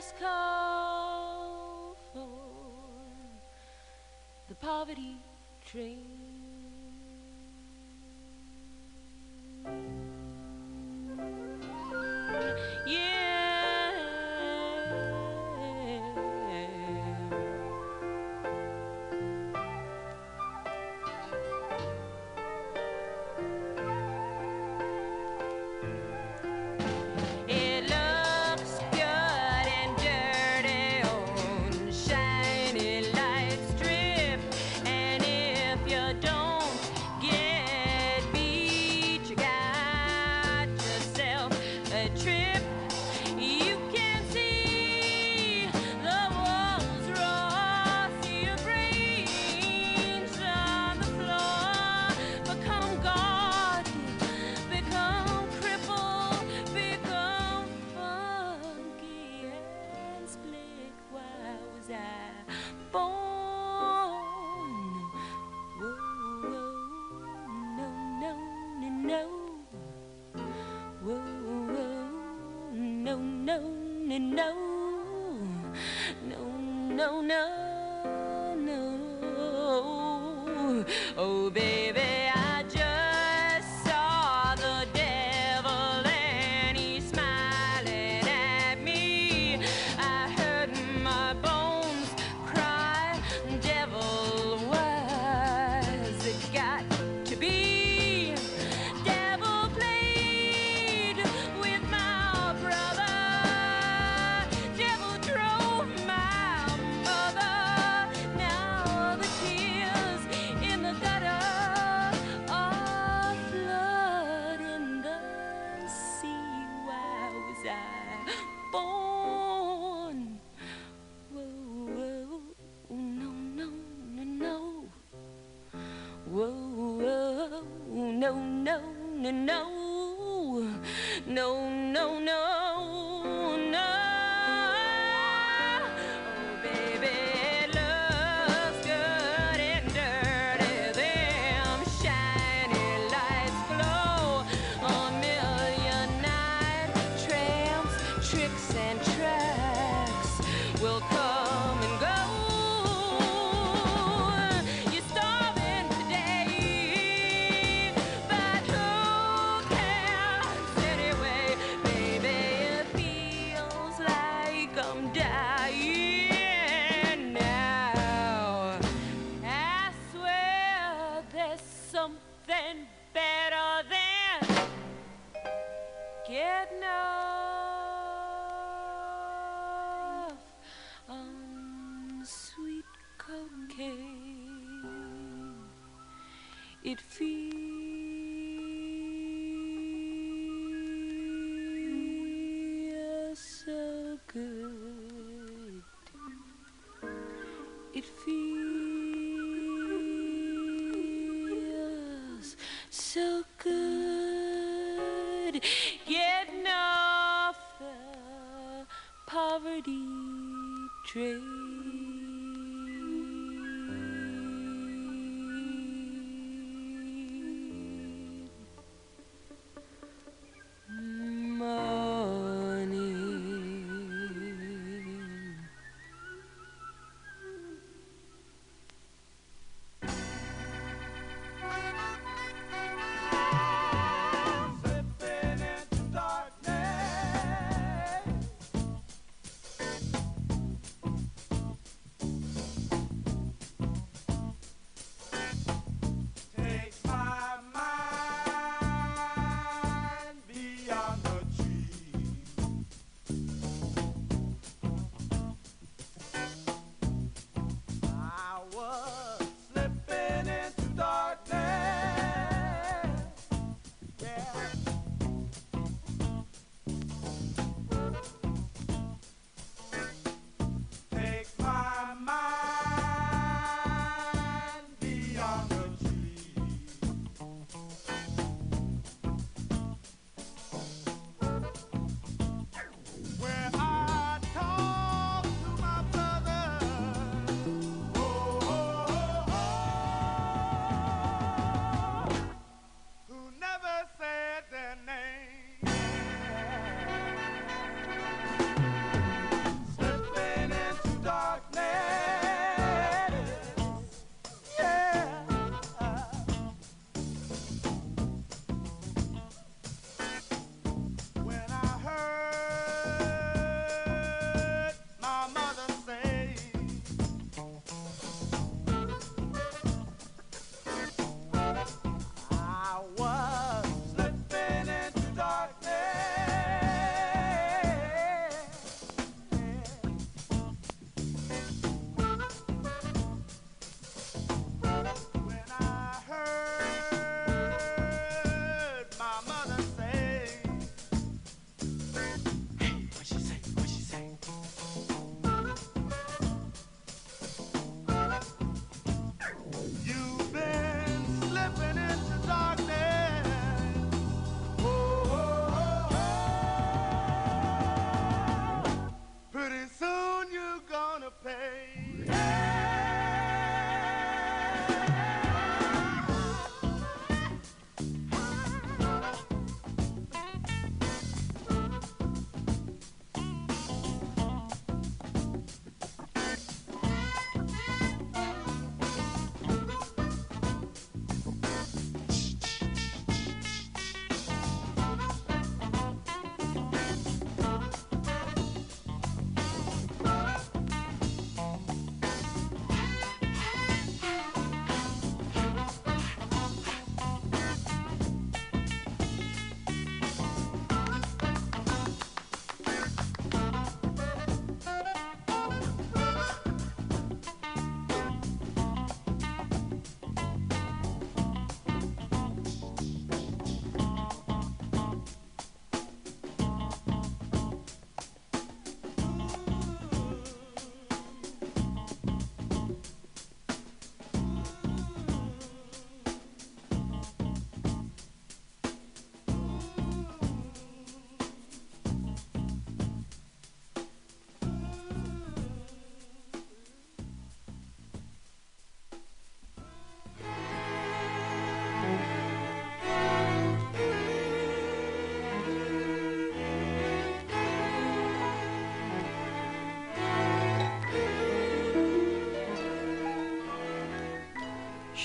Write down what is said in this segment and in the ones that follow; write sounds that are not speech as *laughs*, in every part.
Last call for the poverty train.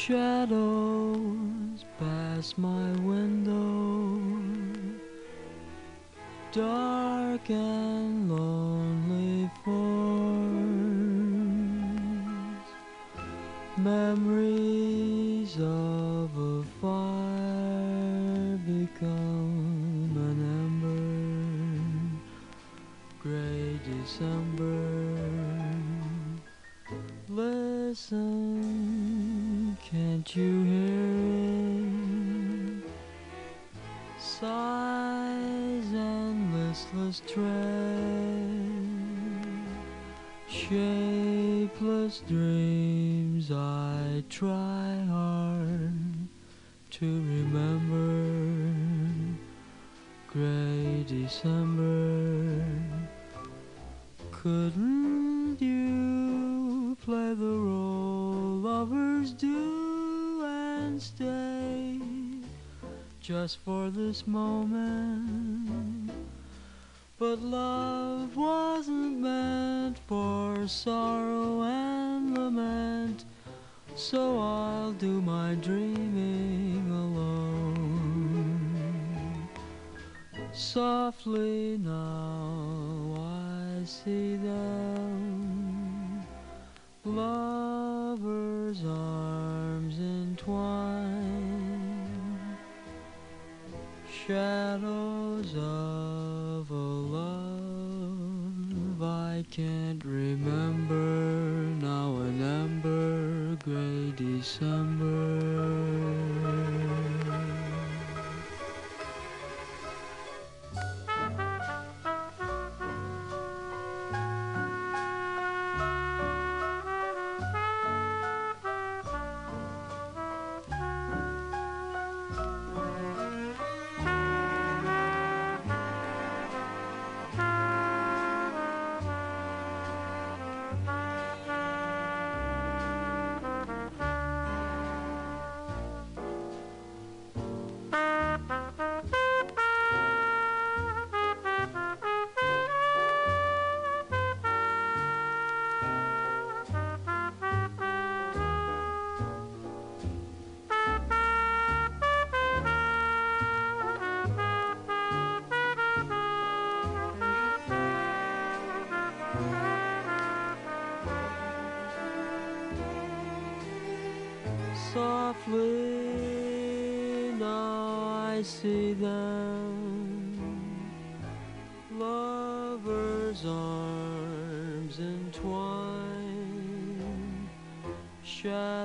Shadows pass my window, dark and lonely this moment? But love wasn't meant for sorrow and lament, so I'll do my dreaming alone. Softly now shadows of a love I can't remember now an ember gray December.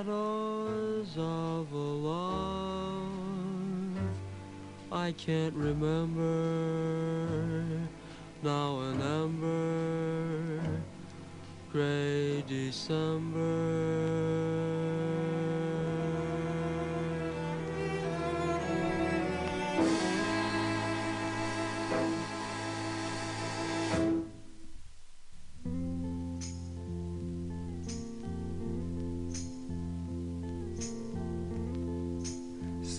Shadows of a love I can't remember now an ember gray December.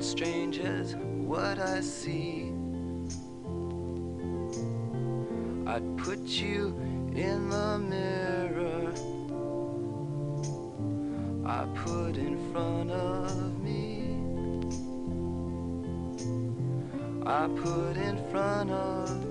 Strange as what I see. I'd put you in the mirror I put in front of me. I put in front of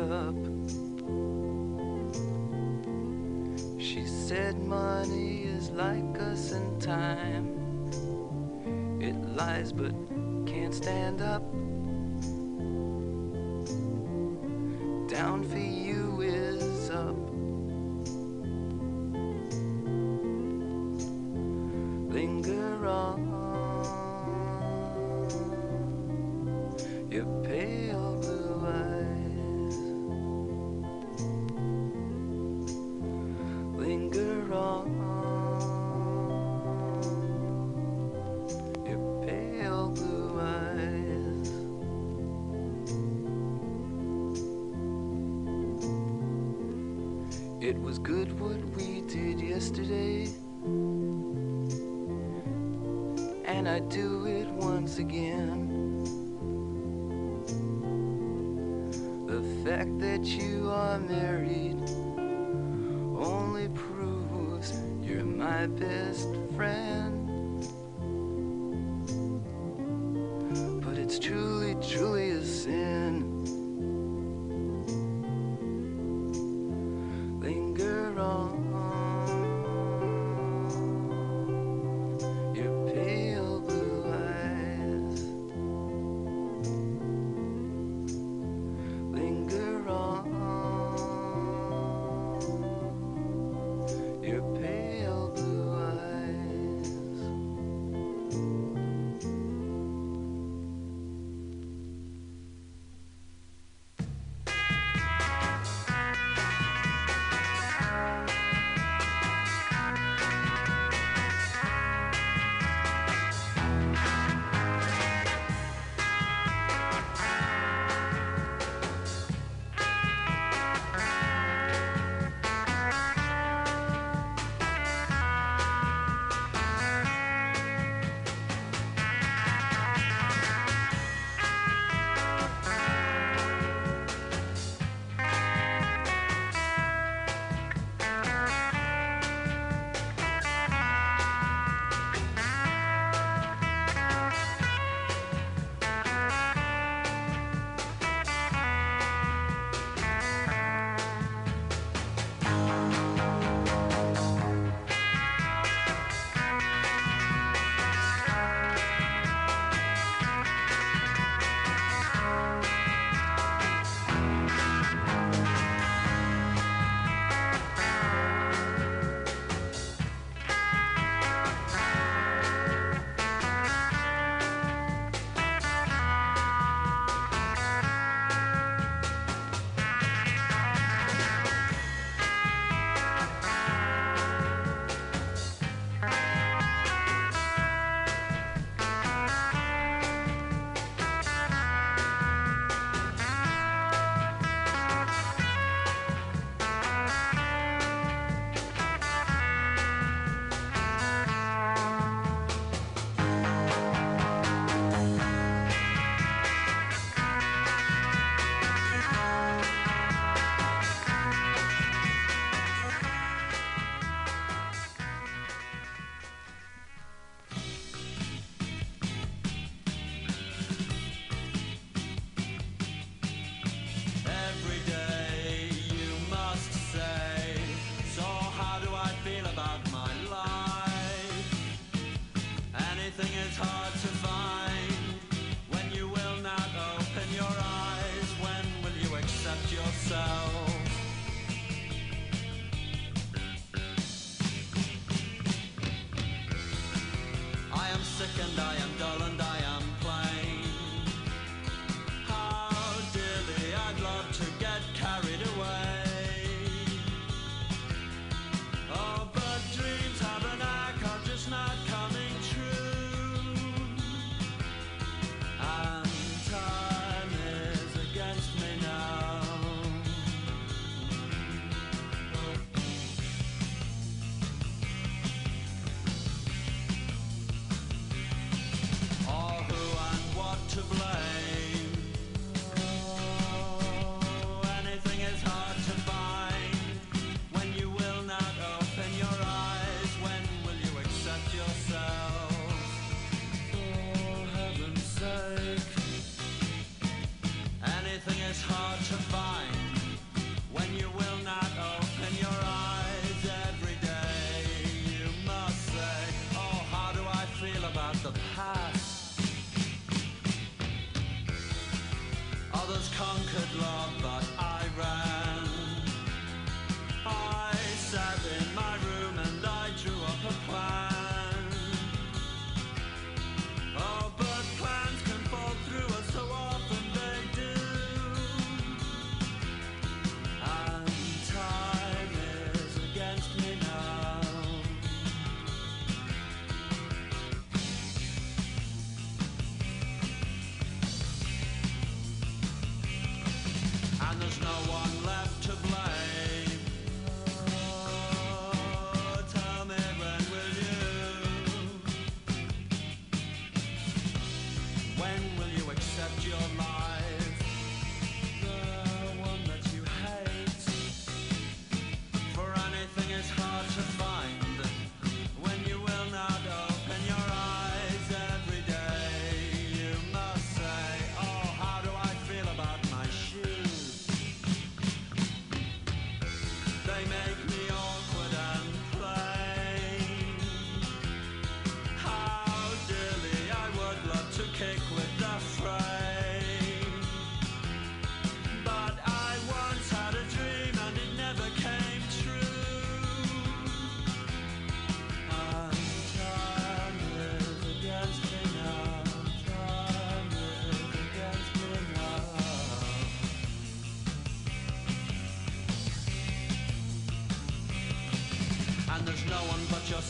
up. She said money is like us in time. It lies but can't stand up.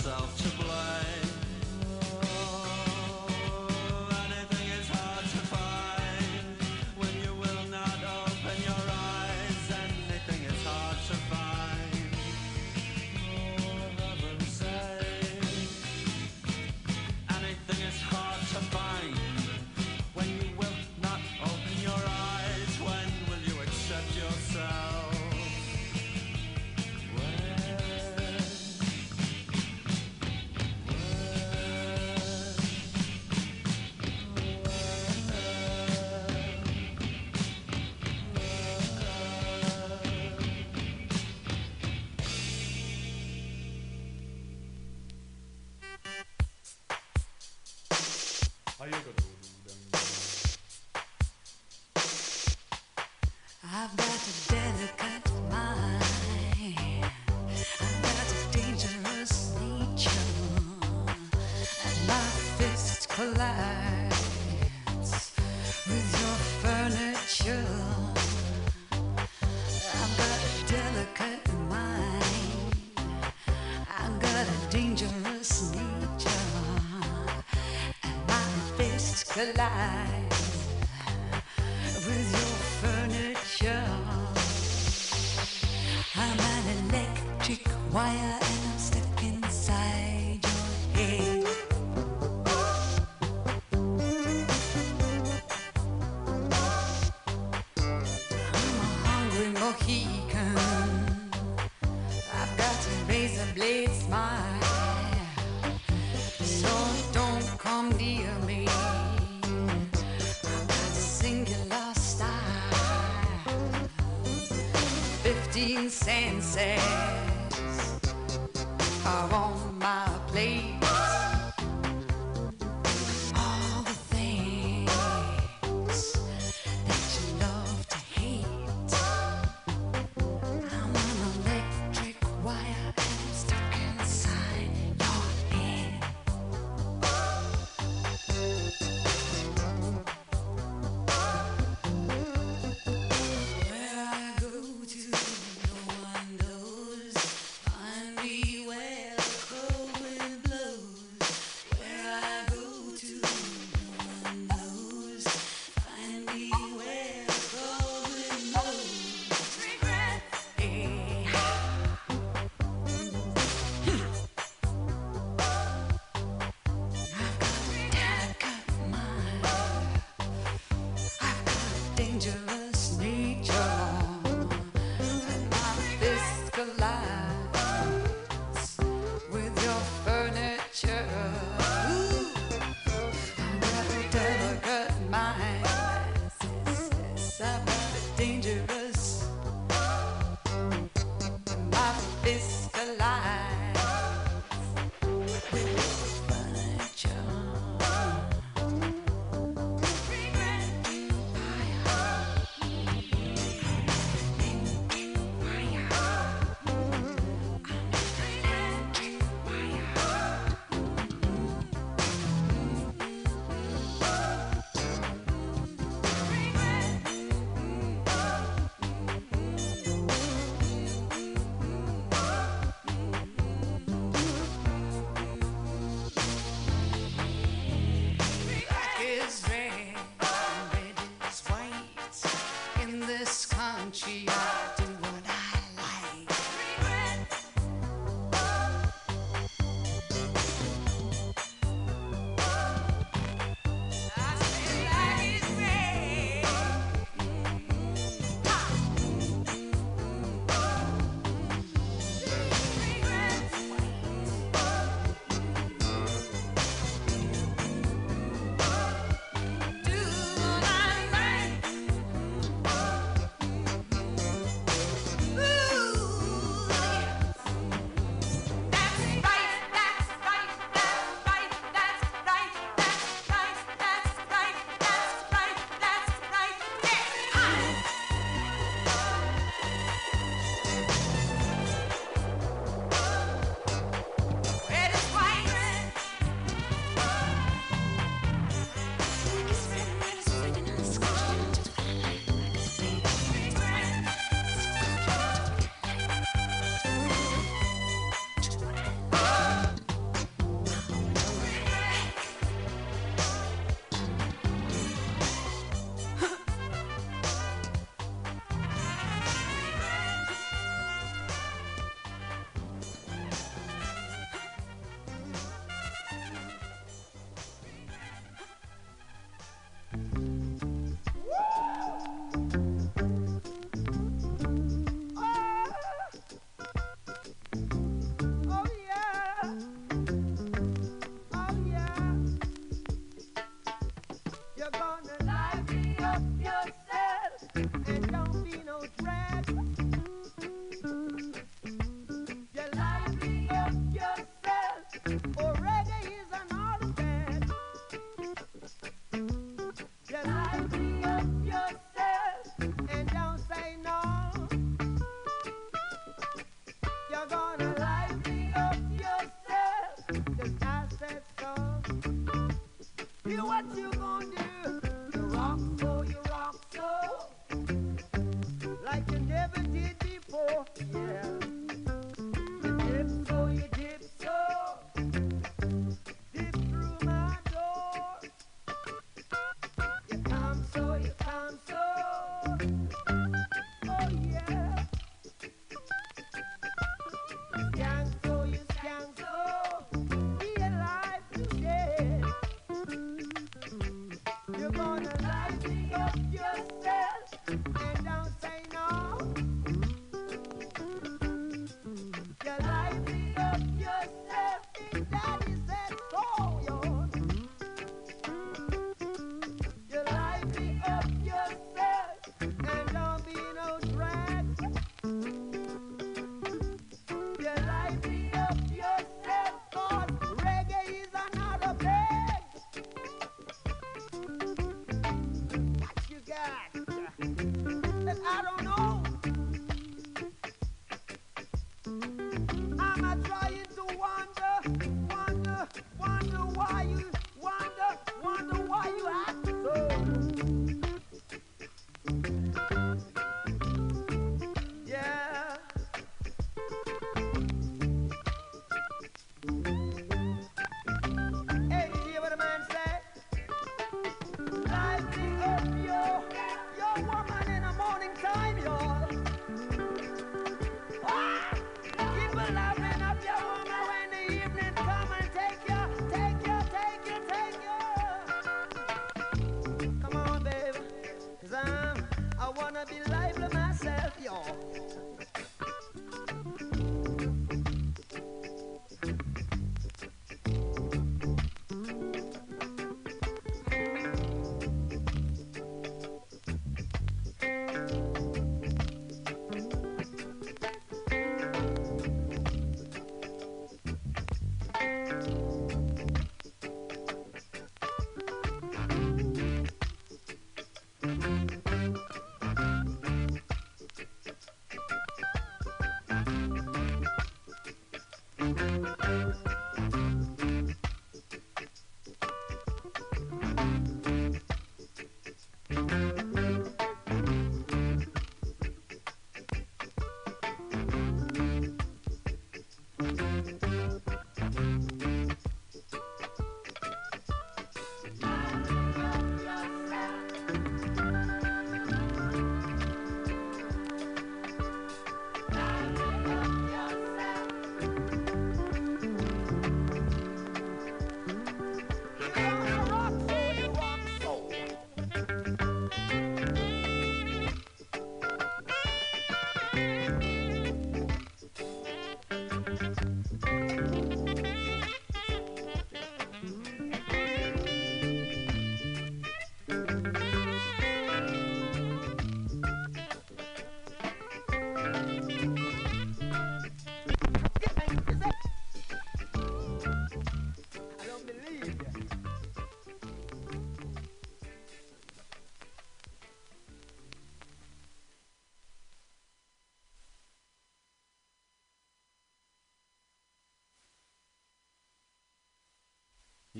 One fist senses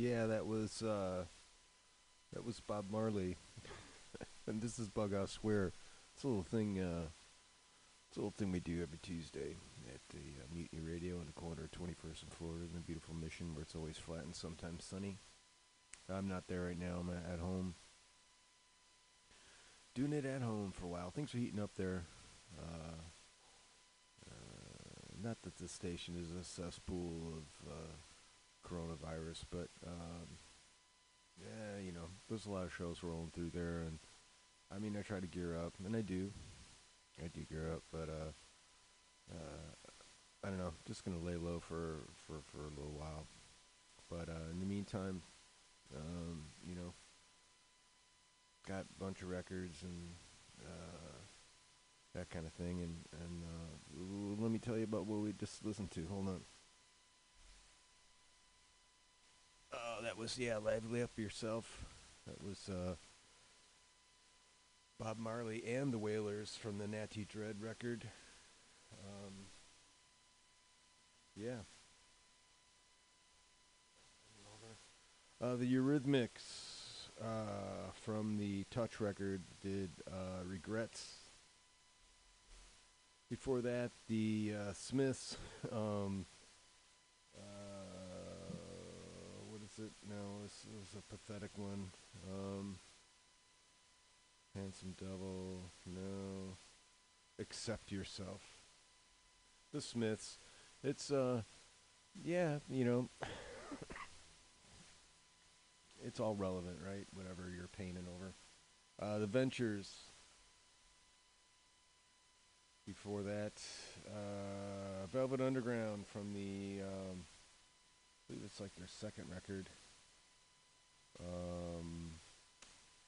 Yeah, that was uh, that was Bob Marley, *laughs* and this is Bug Bughouse Square. It's a little thing. Uh, it's a little thing we do every Tuesday at the uh, Mutiny Radio in the corner of 21st and Florida in the beautiful Mission, where it's always flat and sometimes sunny. I'm not there right now. I'm at home, doing it at home for a while. Things are heating up there. Uh, uh, not that the station is a cesspool of uh, coronavirus, but um, yeah, you know, there's a lot of shows rolling through there, and I mean, I try to gear up, and I do, I do gear up, but uh, uh, I don't know, just gonna lay low for for for a little while, but uh, in the meantime, um, you know, got a bunch of records and uh, that kind of thing, and and uh, let me tell you about what we just listened to. Hold on. Oh, that was yeah, lively up yourself. That was uh, Bob Marley and the Wailers from the Natty Dread record. Um, yeah. Uh, the Eurythmics uh, from the Touch record did uh, Regrets. Before that, the uh, Smiths. *laughs* Um, uh, it? No, this is a pathetic one. Um, Handsome Devil. No. Accept Yourself. The Smiths. It's, uh, yeah, you know, *coughs* it's all relevant, right? Whatever you're painting over. Uh, the Ventures. Before that, uh, Velvet Underground from the, um, believe it's like their second record. Um,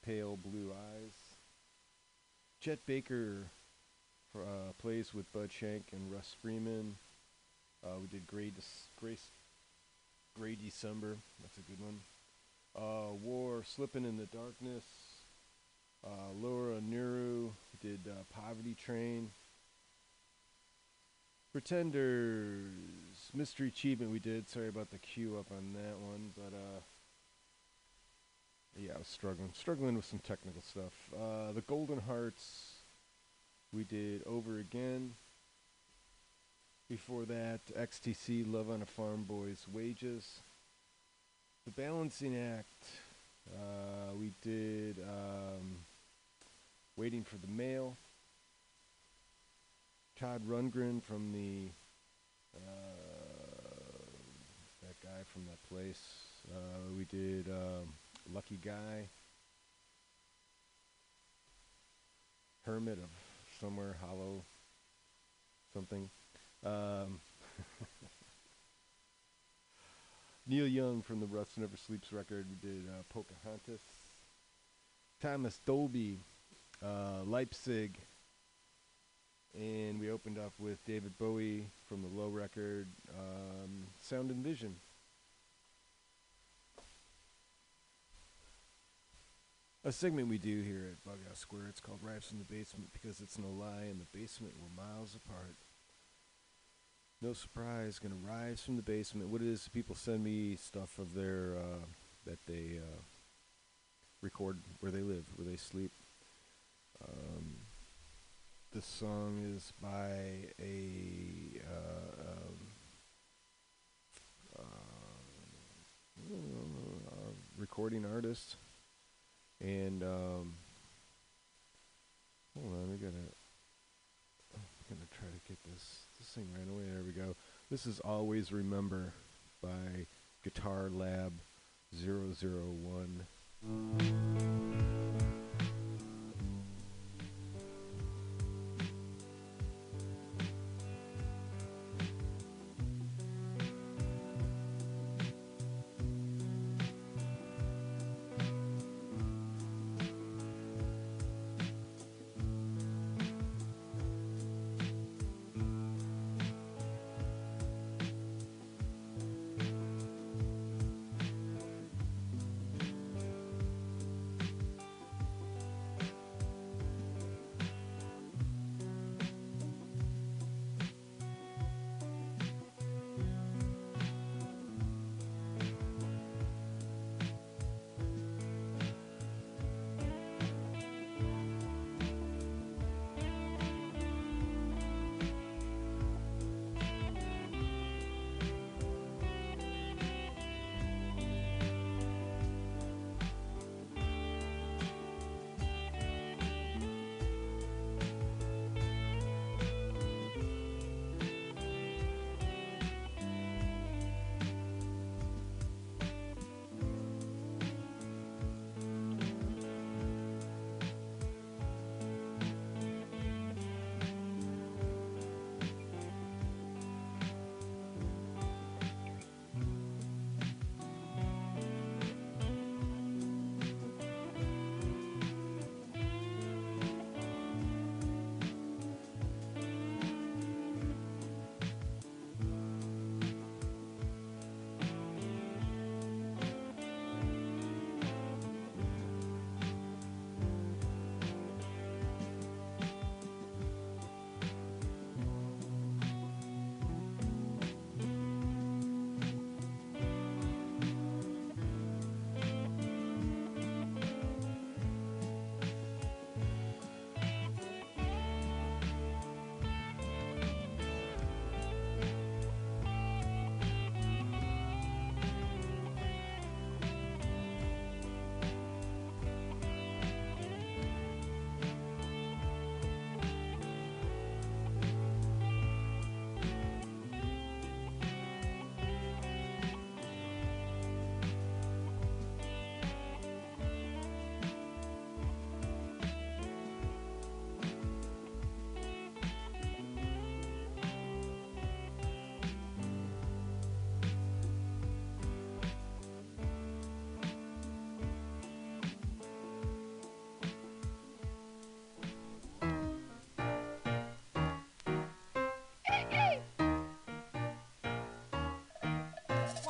Pale Blue Eyes. Chet Baker uh, plays with Bud Shank and Russ Freeman. Uh, we did Gray, Grace, Gray December. That's a good one. Uh, War, Slipping in the Darkness. Uh, Laura Nyro did uh, Poverty Train. Pretenders, Mystery Achievement we did. Sorry about the queue up on that one, but uh, yeah, I was struggling, struggling with some technical stuff. Uh, the Golden Hearts, we did Over Again. Before that, XTC, Love on a Farm Boys, Wages. The Balancing Act, uh, we did um, Waiting for the Mail. Todd Rundgren from the uh, that guy from that place. Uh, we did um, Lucky Guy, Hermit of somewhere Hollow, something. Um, *laughs* Neil Young from the Rust Never Sleeps record. We did uh, Pocahontas. Thomas Dolby, uh, Leipzig. And we opened up with David Bowie from the Low record, um, Sound and Vision. A segment we do here at Bughouse Square. It's called Rise from the Basement because it's no lie. In the basement, we're miles apart. No surprise, gonna rise from the basement. What it is, people send me stuff of their uh, that they uh, record where they live, where they sleep. Um, this song is by a uh, um, uh, recording artist, and um, hold on, we gotta. I'm gonna try to get this this thing right away. There we go. This is "Always Remember" by Guitar Lab 001.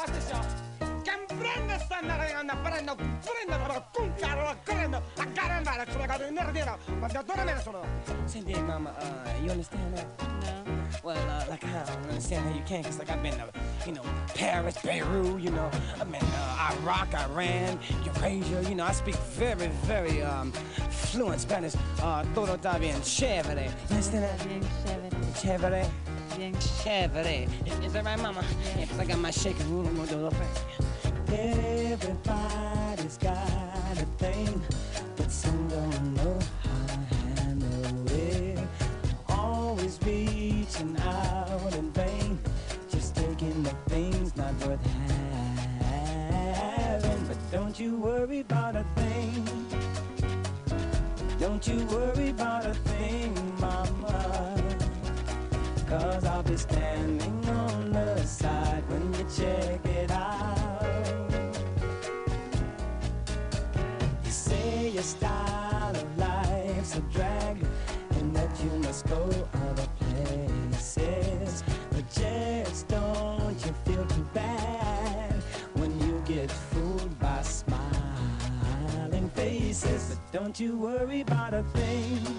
stesso comprende stanno arrivando prendo prendo puntare prendo a garantire sulla cosa in nervino ma da dove me ne sono senti mamma uh, you understand that no. Well uh, like I don't understand how you can because like I've been to you know Paris Beirut you know I mean uh, Iraq Iran Eurasia you know I speak very very um fluent Spanish. Uh, todo está bien chévere. You understand that chévere. Bien Chévere. Is, that right, mama? 'cause I got my shaking room, do a thing. Everybody's don't you worry about a thing.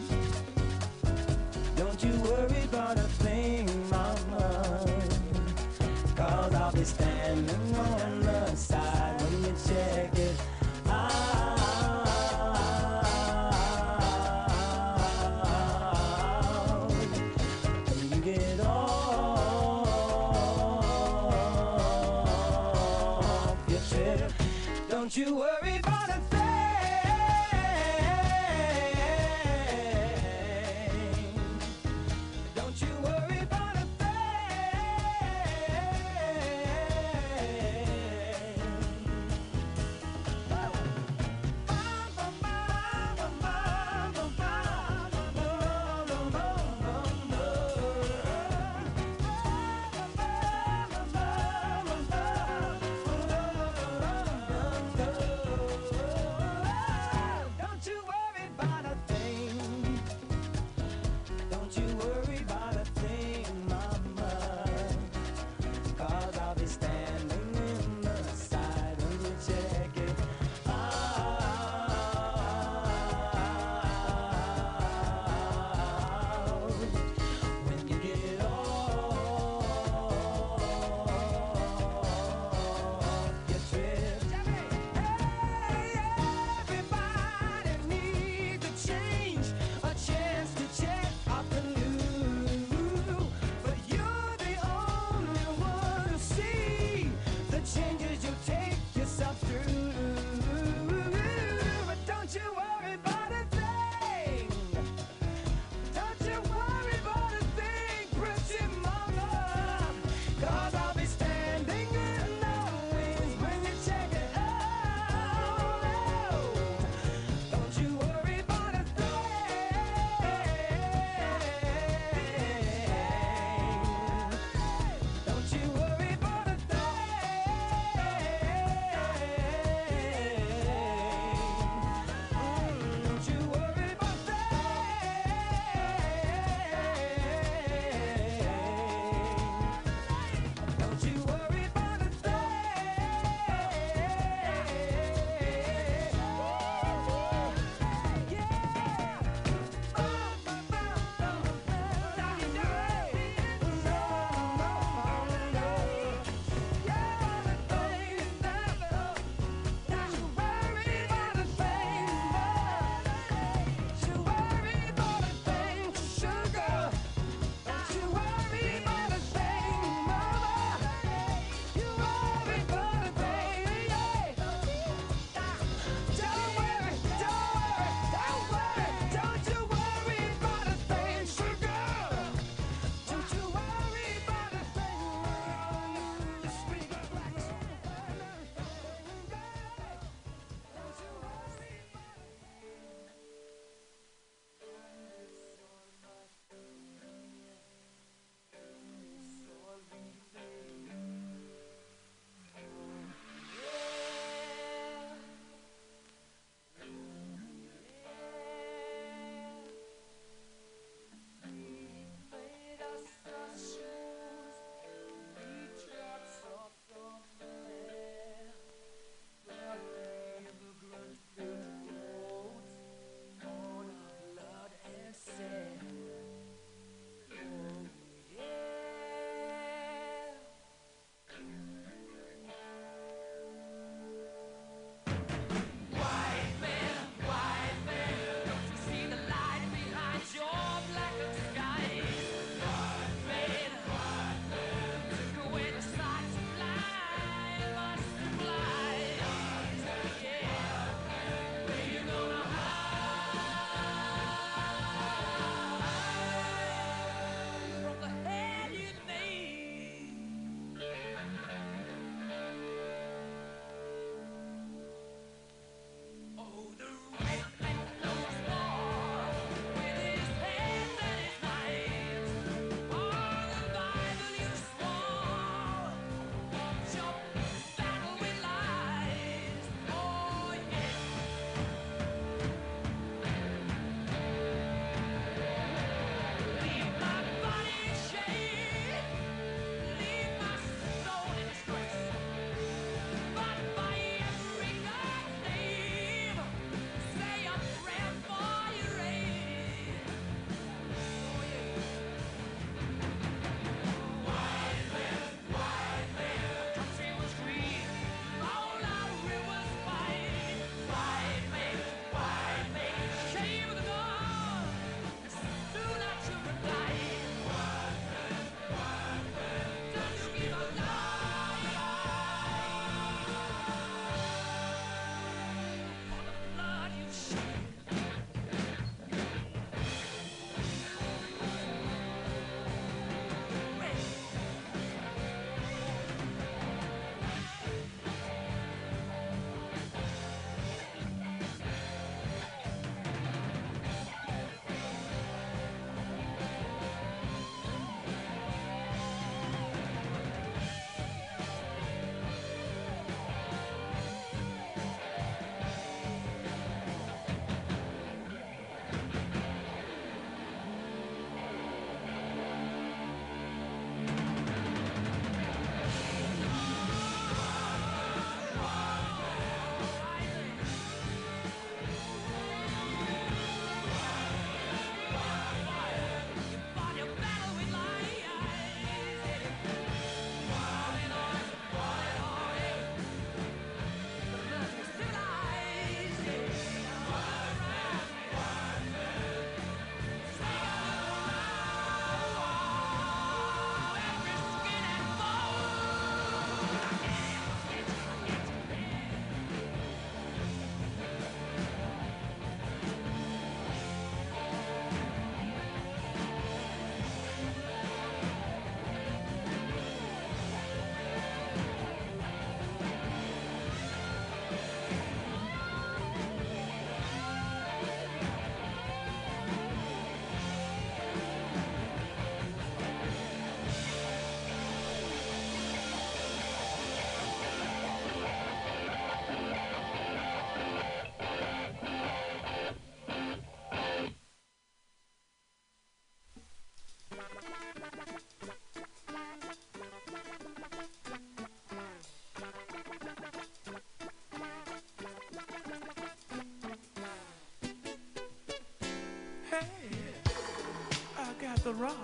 the rock.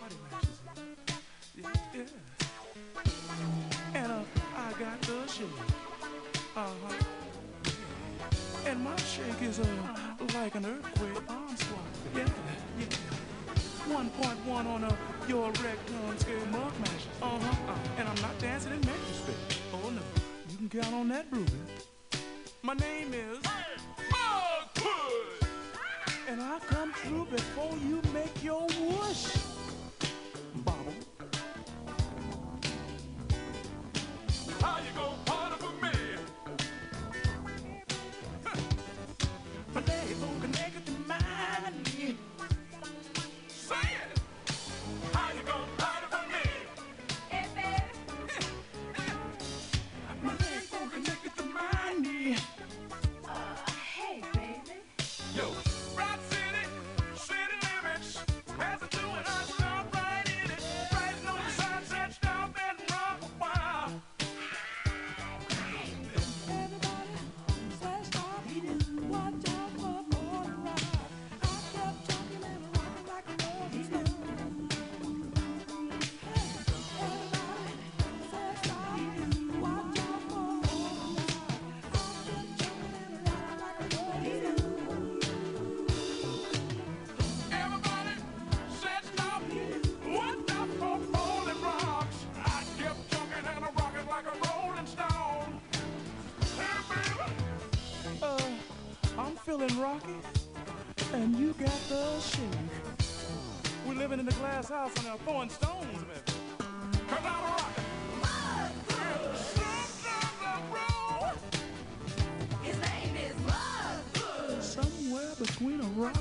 Body matches. Yeah, yeah. And uh, I got the shake. Uh-huh. And my shake is uh, like an earthquake arm swap. Yeah, yeah. 1.1 on a your rectum scale mug mash. Uh-huh. Uh, and I'm not dancing in Memphis. Oh no. You can count on that, Ruben. My name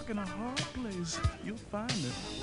stuck in a hard place, you'll find it.